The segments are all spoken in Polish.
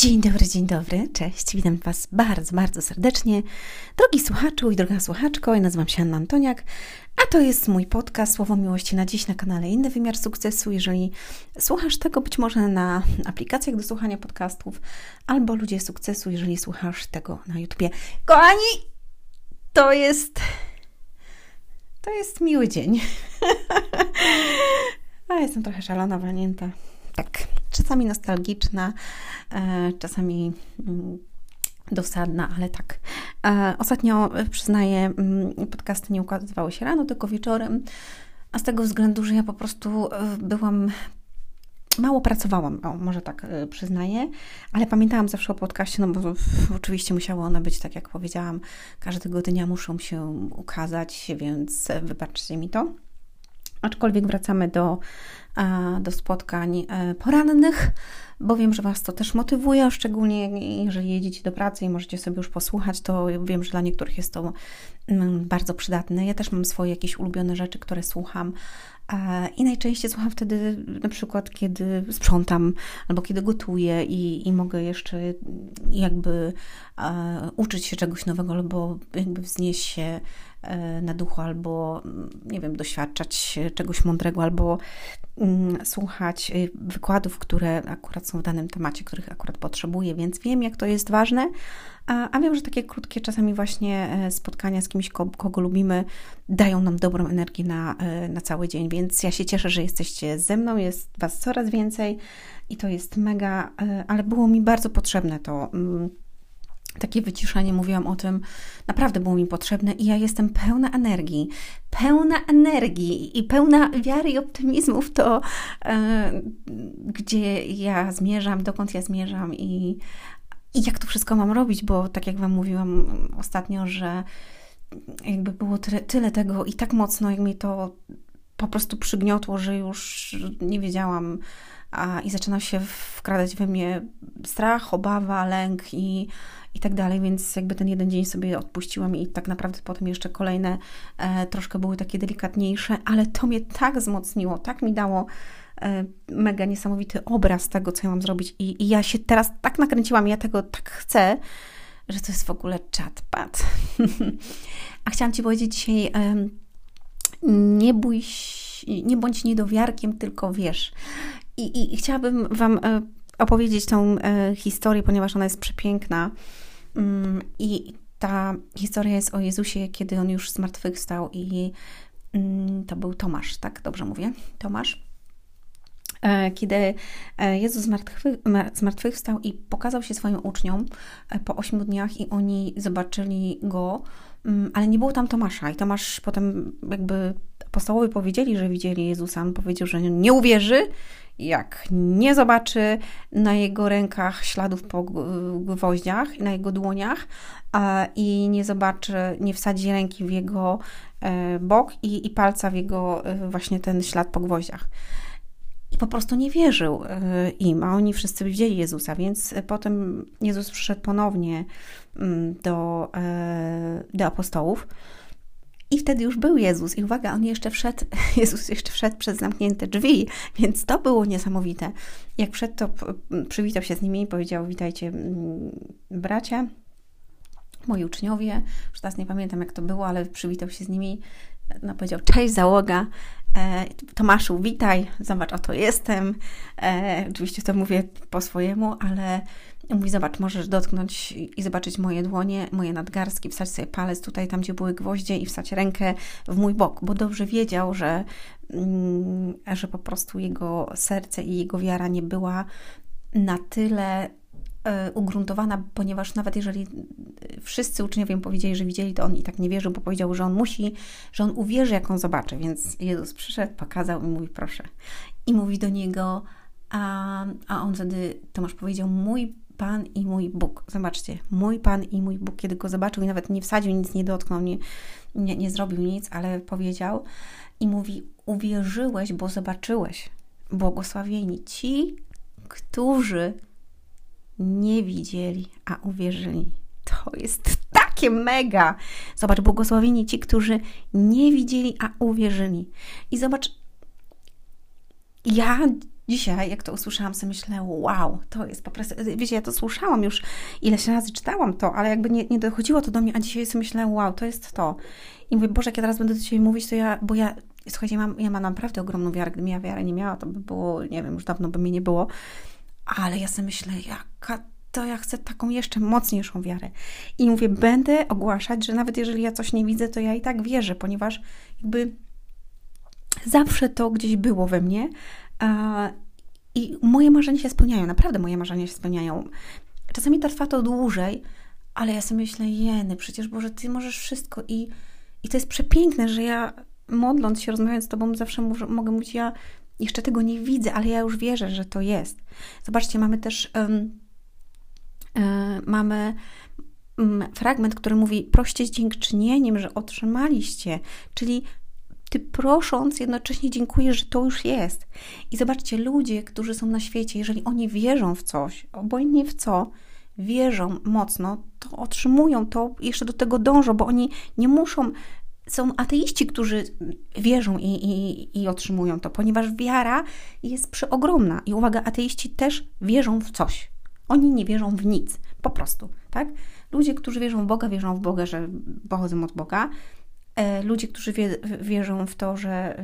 Dzień dobry, dzień dobry, cześć, witam Was bardzo, bardzo serdecznie. Drogi słuchaczu i droga słuchaczko, ja nazywam się Anna Antoniak, a to jest mój podcast Słowo Miłości na dziś na kanale Inny Wymiar Sukcesu. Jeżeli słuchasz tego być może na aplikacjach do słuchania podcastów, albo Ludzie Sukcesu, jeżeli słuchasz tego na YouTubie. Kochani, to jest... to jest miły dzień. a jestem trochę szalona, walnięta. Tak, czasami nostalgiczna, e, czasami mm, dosadna, ale tak. E, ostatnio, e, przyznaję, mm, podcasty nie ukazywały się rano, tylko wieczorem, a z tego względu, że ja po prostu byłam mało pracowałam, o, może tak przyznaję, ale pamiętałam zawsze o podcaście, no bo oczywiście musiało one być, tak jak powiedziałam, każdego dnia muszą się ukazać, więc wybaczcie mi to. Aczkolwiek wracamy do, do spotkań e, porannych, bo wiem, że Was to też motywuje, szczególnie jeżeli jedziecie do pracy i możecie sobie już posłuchać, to wiem, że dla niektórych jest to mm, bardzo przydatne. Ja też mam swoje jakieś ulubione rzeczy, które słucham. I najczęściej słucham wtedy, na przykład, kiedy sprzątam albo kiedy gotuję i, i mogę jeszcze jakby e, uczyć się czegoś nowego albo jakby wznieść się E, na duchu, albo mm, nie wiem, doświadczać czegoś mądrego, albo mm, słuchać y, wykładów, które akurat są w danym temacie, których akurat potrzebuję, więc wiem, jak to jest ważne. A, wiem, że takie krótkie czasami właśnie e, spotkania z kimś, kogo lubimy, dają nam dobrą energię na, e, na cały dzień, więc ja się cieszę, że jesteście ze mną, jest Was coraz więcej i to jest mega, ale było mi bardzo potrzebne to mm, takie wyciszenie, mówiłam o tym, naprawdę było mi potrzebne i ja jestem pełna energii, pełna energii i pełna wiary i optymizmu w to, e, gdzie ja zmierzam, dokąd ja zmierzam i, i jak to wszystko mam robić, bo tak jak Wam mówiłam ostatnio, że jakby było tyle, tyle tego i tak mocno, jak mi to po prostu przygniotło, że już nie wiedziałam, a, i zaczyna się wkradać we mnie strach, obawa, lęk i i tak dalej, więc jakby ten jeden dzień sobie odpuściłam i tak naprawdę potem jeszcze kolejne e, troszkę były takie delikatniejsze, ale to mnie tak wzmocniło, tak mi dało e, mega niesamowity obraz tego, co ja mam zrobić i, i ja się teraz tak nakręciłam, ja tego tak chcę, że to jest w ogóle chatpad. A chciałam Ci powiedzieć dzisiaj, e, nie bój nie bądź niedowiarkiem, tylko wiesz. I, i chciałabym Wam e, opowiedzieć tą e, historię, ponieważ ona jest przepiękna. Mm, I ta historia jest o Jezusie, kiedy on już zmartwychwstał i mm, to był Tomasz, tak? Dobrze mówię? Tomasz. E, kiedy e, Jezus zmartwychwstał i pokazał się swoim uczniom po ośmiu dniach i oni zobaczyli Go, mm, ale nie było tam Tomasza i Tomasz potem jakby apostołowie powiedzieli, że widzieli Jezusa, on powiedział, że nie uwierzy jak nie zobaczy na jego rękach śladów po gwoździach, na jego dłoniach i nie zobaczy, nie wsadzi ręki w jego e, bok i, i palca w jego e, właśnie ten ślad po gwoździach. I po prostu nie wierzył e, im, a oni wszyscy widzieli Jezusa, więc potem Jezus przyszedł ponownie mm, do, do apostołów i wtedy już był Jezus. I uwaga, on jeszcze wszedł, Jezus jeszcze wszedł przez zamknięte drzwi, więc to było niesamowite. Jak wszedł, to przywitał się z nimi i powiedział: Witajcie, bracia, moi uczniowie. Już teraz nie pamiętam, jak to było, ale przywitał się z nimi. No, powiedział: Cześć, załoga. E, Tomaszu, witaj, zobacz, oto jestem. E, oczywiście to mówię po swojemu, ale Mówi, zobacz, możesz dotknąć i zobaczyć moje dłonie, moje nadgarstki, wstać sobie palec tutaj, tam gdzie były gwoździe i wstać rękę w mój bok, bo dobrze wiedział, że, mm, że po prostu jego serce i jego wiara nie była na tyle e, ugruntowana, ponieważ nawet jeżeli wszyscy uczniowie powiedzieli, że widzieli, to on i tak nie wierzył, bo powiedział, że on musi, że on uwierzy, jak on zobaczy. Więc Jezus przyszedł, pokazał i mówi, proszę. I mówi do niego, a, a on wtedy, Tomasz powiedział, mój Pan i mój Bóg. Zobaczcie, mój Pan i mój Bóg, kiedy go zobaczył i nawet nie wsadził, nic nie dotknął, nie, nie, nie zrobił nic, ale powiedział i mówi: Uwierzyłeś, bo zobaczyłeś. Błogosławieni ci, którzy nie widzieli, a uwierzyli. To jest takie mega. Zobacz, błogosławieni ci, którzy nie widzieli, a uwierzyli. I zobacz, ja dzisiaj, jak to usłyszałam, sobie myślę, wow, to jest po prostu, wiecie, ja to słyszałam już, ileś razy czytałam to, ale jakby nie, nie dochodziło to do mnie, a dzisiaj sobie myślę, wow, to jest to. I mówię, Boże, jak ja teraz będę do Ciebie mówić, to ja, bo ja, słuchajcie, mam, ja mam naprawdę ogromną wiarę, gdybym ja wiarę nie miała, to by było, nie wiem, już dawno by mnie nie było, ale ja sobie myślę, jaka to ja chcę taką jeszcze mocniejszą wiarę. I mówię, będę ogłaszać, że nawet jeżeli ja coś nie widzę, to ja i tak wierzę, ponieważ jakby zawsze to gdzieś było we mnie. I moje marzenia się spełniają, naprawdę moje marzenia się spełniają. Czasami trwa to dłużej, ale ja sobie myślę, jeny, przecież Boże, Ty możesz wszystko i, i to jest przepiękne, że ja modląc się, rozmawiając z Tobą, zawsze mogę mówić, ja jeszcze tego nie widzę, ale ja już wierzę, że to jest. Zobaczcie, mamy też um, mamy um, fragment, który mówi proście dziękczynieniem, że otrzymaliście, czyli ty prosząc, jednocześnie dziękujesz, że to już jest. I zobaczcie, ludzie, którzy są na świecie, jeżeli oni wierzą w coś, obojętnie w co, wierzą mocno, to otrzymują to, jeszcze do tego dążą, bo oni nie muszą. Są ateiści, którzy wierzą i, i, i otrzymują to, ponieważ wiara jest przeogromna. I uwaga, ateiści też wierzą w coś. Oni nie wierzą w nic, po prostu, tak? Ludzie, którzy wierzą w Boga, wierzą w Boga, że pochodzą od Boga. E, ludzie, którzy wie, wierzą w to, że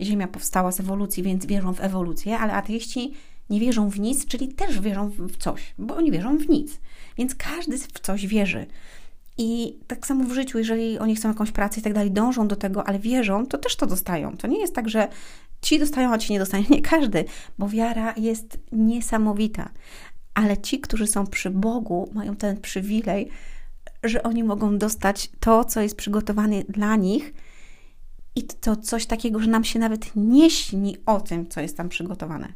Ziemia powstała z ewolucji, więc wierzą w ewolucję, ale ateiści nie wierzą w nic, czyli też wierzą w coś, bo oni wierzą w nic. Więc każdy w coś wierzy. I tak samo w życiu, jeżeli oni chcą jakąś pracę i tak dalej, dążą do tego, ale wierzą, to też to dostają. To nie jest tak, że ci dostają, a ci nie dostają. Nie każdy, bo wiara jest niesamowita. Ale ci, którzy są przy Bogu, mają ten przywilej, że oni mogą dostać to, co jest przygotowane dla nich, i to coś takiego, że nam się nawet nie śni o tym, co jest tam przygotowane.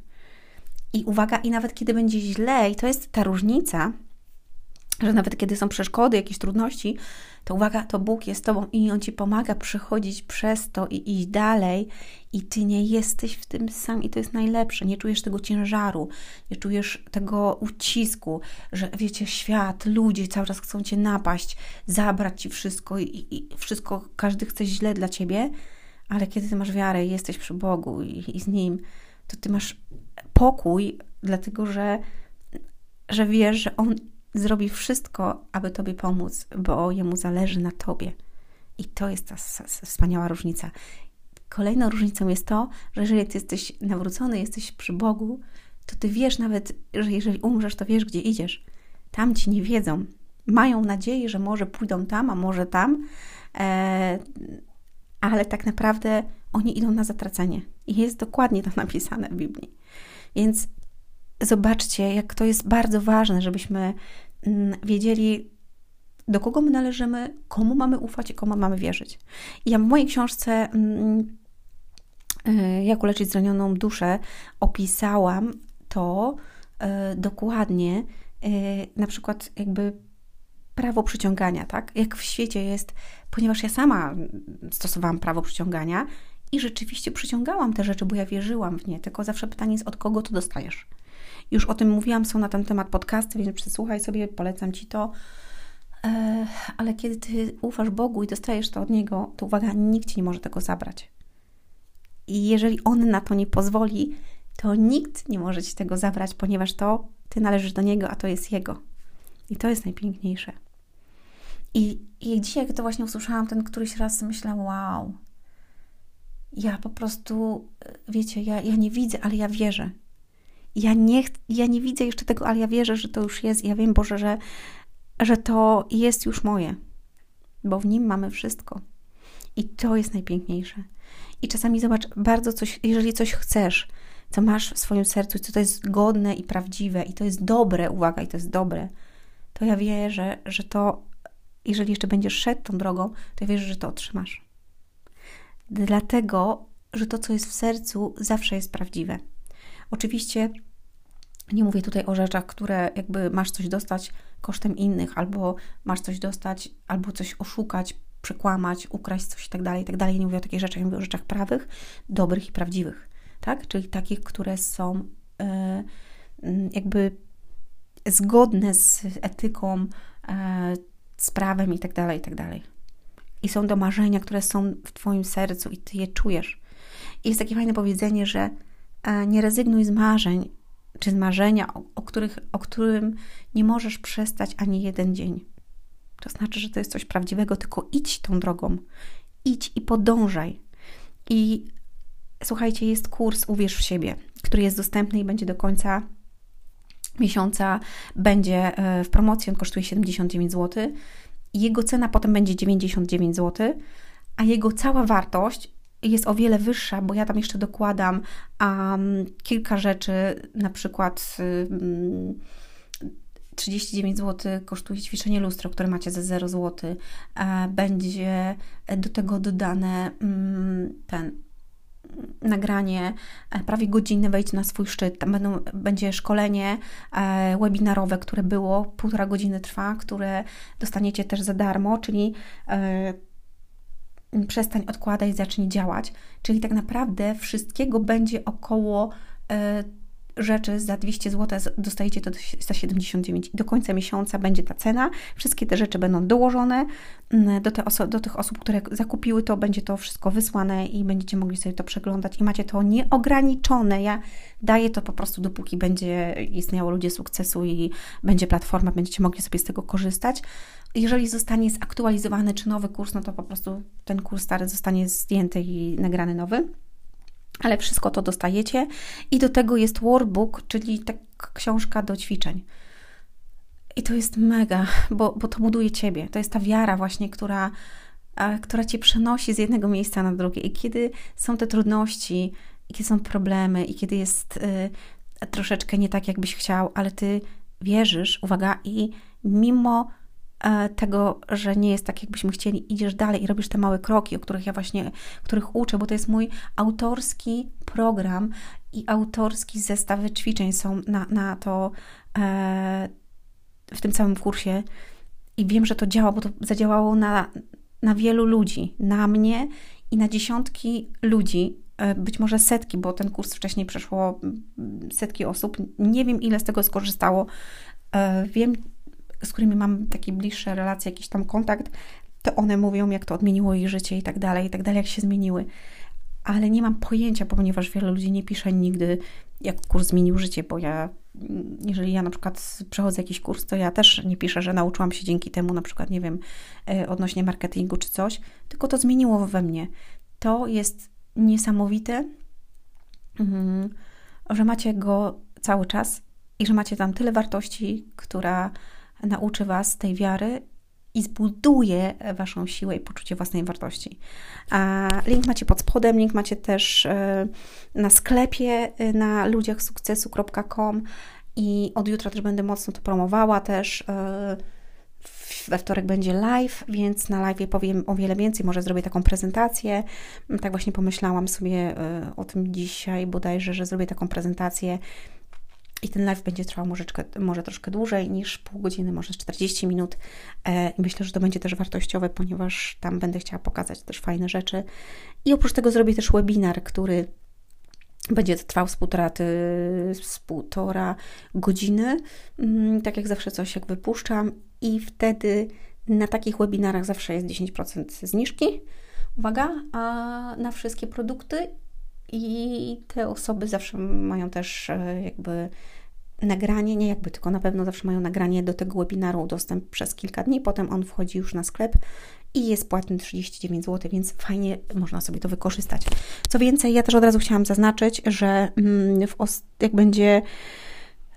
I uwaga, i nawet kiedy będzie źle, i to jest ta różnica, że nawet kiedy są przeszkody, jakieś trudności, to uwaga, to Bóg jest Tobą i On Ci pomaga przechodzić przez to i iść dalej i Ty nie jesteś w tym sam i to jest najlepsze. Nie czujesz tego ciężaru, nie czujesz tego ucisku, że wiecie, świat, ludzie cały czas chcą Cię napaść, zabrać Ci wszystko i, i wszystko, każdy chce źle dla Ciebie, ale kiedy Ty masz wiarę i jesteś przy Bogu i, i z Nim, to Ty masz pokój, dlatego że, że wiesz, że On zrobi wszystko, aby Tobie pomóc, bo Jemu zależy na Tobie. I to jest ta wspaniała różnica. Kolejną różnicą jest to, że jeżeli Ty jesteś nawrócony, jesteś przy Bogu, to Ty wiesz nawet, że jeżeli umrzesz, to wiesz, gdzie idziesz. Tam Ci nie wiedzą. Mają nadzieję, że może pójdą tam, a może tam, e, ale tak naprawdę oni idą na zatracenie. I jest dokładnie to napisane w Biblii. Więc zobaczcie, jak to jest bardzo ważne, żebyśmy wiedzieli, do kogo my należymy, komu mamy ufać i komu mamy wierzyć. I ja w mojej książce mm, y, Jak uleczyć zranioną duszę opisałam to y, dokładnie, y, na przykład jakby prawo przyciągania, tak? Jak w świecie jest, ponieważ ja sama stosowałam prawo przyciągania i rzeczywiście przyciągałam te rzeczy, bo ja wierzyłam w nie, tylko zawsze pytanie jest, od kogo to dostajesz. Już o tym mówiłam, są na ten temat podcasty, więc przesłuchaj sobie, polecam Ci to. E, ale kiedy Ty ufasz Bogu i dostajesz to od Niego, to uwaga, nikt Ci nie może tego zabrać. I jeżeli On na to nie pozwoli, to nikt nie może Ci tego zabrać, ponieważ to Ty należysz do Niego, a to jest Jego. I to jest najpiękniejsze. I, i dzisiaj, jak to właśnie usłyszałam, ten któryś raz myślałam, wow, ja po prostu, wiecie, ja, ja nie widzę, ale ja wierzę ja nie, ja nie widzę jeszcze tego, ale ja wierzę, że to już jest. Ja wiem, Boże, że, że to jest już moje, bo w nim mamy wszystko. I to jest najpiękniejsze. I czasami zobacz, bardzo coś, jeżeli coś chcesz, co masz w swoim sercu, co to jest godne i prawdziwe, i to jest dobre, uwaga, i to jest dobre, to ja wierzę, że to, jeżeli jeszcze będziesz szedł tą drogą, to ja wierzę, że to otrzymasz. Dlatego, że to, co jest w sercu, zawsze jest prawdziwe. Oczywiście nie mówię tutaj o rzeczach, które jakby masz coś dostać kosztem innych, albo masz coś dostać, albo coś oszukać, przekłamać, ukraść coś i tak dalej, i tak. Nie mówię o takich rzeczach, mówię o rzeczach prawych, dobrych i prawdziwych, tak? Czyli takich, które są e, jakby zgodne z etyką, e, z prawem i tak dalej, i tak dalej. I są do marzenia, które są w Twoim sercu i Ty je czujesz. I jest takie fajne powiedzenie, że nie rezygnuj z marzeń, czy marzenia, o, o, których, o którym nie możesz przestać ani jeden dzień. To znaczy, że to jest coś prawdziwego, tylko idź tą drogą. Idź i podążaj. I słuchajcie, jest kurs Uwierz w siebie, który jest dostępny i będzie do końca miesiąca. Będzie e, w promocji, on kosztuje 79 zł. Jego cena potem będzie 99 zł, a jego cała wartość jest o wiele wyższa, bo ja tam jeszcze dokładam um, kilka rzeczy, na przykład um, 39 zł kosztuje ćwiczenie lustro, które macie za 0 zł. E, będzie do tego dodane um, ten nagranie e, prawie godzinne, wejdź na swój szczyt. Tam będą, będzie szkolenie e, webinarowe, które było, półtora godziny trwa, które dostaniecie też za darmo, czyli przestań odkładać, zacznij działać. Czyli tak naprawdę wszystkiego będzie około e, rzeczy za 200 zł dostajecie to za 79 i do końca miesiąca będzie ta cena. Wszystkie te rzeczy będą dołożone mm, do, te do tych osób, które zakupiły to, będzie to wszystko wysłane i będziecie mogli sobie to przeglądać i macie to nieograniczone. Ja daję to po prostu dopóki będzie istniało ludzie sukcesu i będzie platforma, będziecie mogli sobie z tego korzystać. Jeżeli zostanie zaktualizowany czy nowy kurs, no to po prostu ten kurs stary zostanie zdjęty i nagrany nowy ale wszystko to dostajecie i do tego jest workbook, czyli taka książka do ćwiczeń. I to jest mega, bo, bo to buduje ciebie. To jest ta wiara właśnie, która, która cię przenosi z jednego miejsca na drugie. I kiedy są te trudności, i kiedy są problemy, i kiedy jest y, troszeczkę nie tak, jakbyś chciał, ale ty wierzysz, uwaga, i mimo E, tego, że nie jest tak, jakbyśmy chcieli, idziesz dalej i robisz te małe kroki, o których ja właśnie, których uczę, bo to jest mój autorski program i autorski zestaw ćwiczeń są na, na to e, w tym całym kursie. I wiem, że to działa, bo to zadziałało na, na wielu ludzi, na mnie i na dziesiątki ludzi, e, być może setki, bo ten kurs wcześniej przeszło mm, setki osób. Nie wiem, ile z tego skorzystało. E, wiem, z którymi mam takie bliższe relacje, jakiś tam kontakt, to one mówią, jak to odmieniło ich życie i tak dalej, i tak dalej, jak się zmieniły. Ale nie mam pojęcia, ponieważ wiele ludzi nie pisze nigdy, jak kurs zmienił życie, bo ja, jeżeli ja na przykład przechodzę jakiś kurs, to ja też nie piszę, że nauczyłam się dzięki temu, na przykład, nie wiem, e, odnośnie marketingu czy coś, tylko to zmieniło we mnie. To jest niesamowite, mhm, że macie go cały czas i że macie tam tyle wartości, która nauczy Was tej wiary i zbuduje Waszą siłę i poczucie własnej wartości. A link macie pod spodem, link macie też e, na sklepie e, na ludziachsukcesu.com i od jutra też będę mocno to promowała też. E, we wtorek będzie live, więc na live powiem o wiele więcej. Może zrobię taką prezentację. Tak właśnie pomyślałam sobie o tym dzisiaj, bodajże, że zrobię taką prezentację i ten live będzie trwał może, może troszkę dłużej niż pół godziny, może 40 minut. E, I myślę, że to będzie też wartościowe, ponieważ tam będę chciała pokazać też fajne rzeczy. I oprócz tego zrobię też webinar, który będzie trwał z półtora, z półtora godziny. Mm, tak jak zawsze coś jak wypuszczam. I wtedy na takich webinarach zawsze jest 10% zniżki. Uwaga, a na wszystkie produkty i te osoby zawsze mają też e, jakby nagranie, nie jakby, tylko na pewno zawsze mają nagranie do tego webinaru, dostęp przez kilka dni, potem on wchodzi już na sklep i jest płatny 39 zł, więc fajnie można sobie to wykorzystać. Co więcej, ja też od razu chciałam zaznaczyć, że mm, jak będzie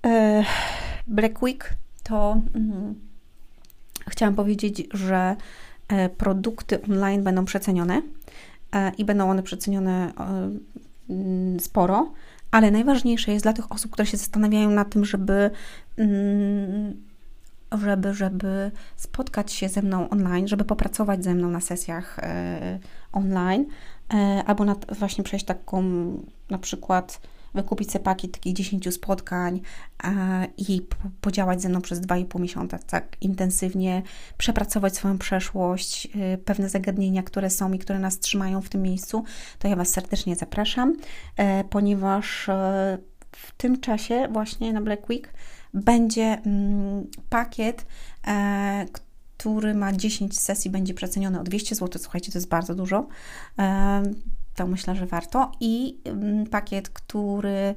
e, Black Week, to mm, chciałam powiedzieć, że e, produkty online będą przecenione i będą one przecenione e, mm, sporo, ale najważniejsze jest dla tych osób, które się zastanawiają nad tym, żeby mm, żeby, żeby spotkać się ze mną online, żeby popracować ze mną na sesjach e, online, albo na, właśnie przejść taką na przykład wykupić sobie pakiet takich 10 spotkań i podziałać ze mną przez 2,5 miesiąca tak intensywnie, przepracować swoją przeszłość, y, pewne zagadnienia, które są i które nas trzymają w tym miejscu, to ja Was serdecznie zapraszam, e, ponieważ e, w tym czasie właśnie na Black Week będzie mm, pakiet, e, który ma 10 sesji, będzie przeceniony o 200 zł. Słuchajcie, to jest bardzo dużo myślę, że warto. I mm, pakiet, który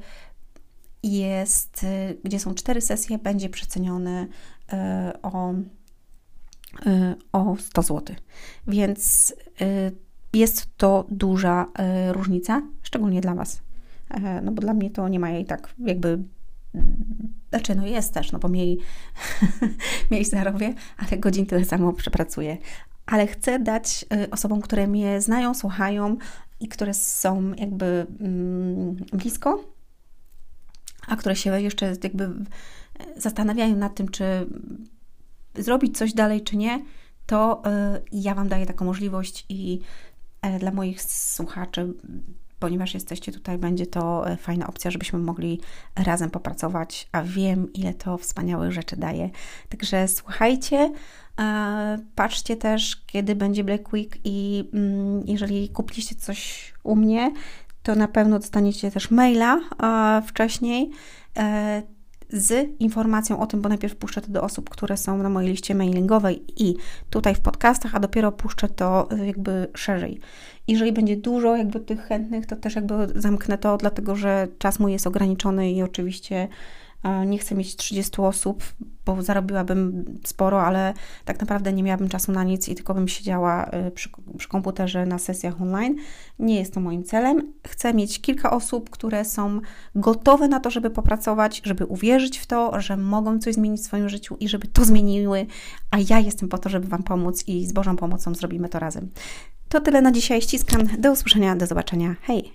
jest, y, gdzie są cztery sesje, będzie przeceniony y, o, y, o 100 zł. Więc jest to duża różnica, szczególnie dla Was. No bo dla mnie to nie ma jej tak jakby znaczy, no jest też, no bo mniej, mniej zarobię, ale godzin tyle samo przepracuję. Ale chcę dać osobom, które mnie znają, słuchają i które są jakby mm, blisko, a które się jeszcze jakby zastanawiają nad tym, czy zrobić coś dalej, czy nie, to y, ja Wam daję taką możliwość i e, dla moich słuchaczy, ponieważ jesteście tutaj, będzie to e, fajna opcja, żebyśmy mogli razem popracować, a wiem, ile to wspaniałych rzeczy daje. Także słuchajcie, patrzcie też, kiedy będzie Black Week i mm, jeżeli kupiliście coś u mnie, to na pewno dostaniecie też maila wcześniej e, z informacją o tym, bo najpierw puszczę to do osób, które są na mojej liście mailingowej i tutaj w podcastach, a dopiero puszczę to e, jakby szerzej. Jeżeli będzie dużo jakby tych chętnych, to też jakby zamknę to, dlatego że czas mój jest ograniczony i oczywiście nie chcę mieć 30 osób, bo zarobiłabym sporo, ale tak naprawdę nie miałabym czasu na nic i tylko bym siedziała y, przy, przy, komputerze na sesjach online. Nie jest to moim celem. Chcę mieć kilka osób, które są gotowe na to, żeby popracować, żeby uwierzyć w to, że mogą coś zmienić w swoim życiu i żeby to zmieniły, a ja jestem po to, żeby Wam pomóc i z Bożą pomocą zrobimy to razem. To tyle na dzisiaj. Ściskam. Do usłyszenia, do zobaczenia. Hej!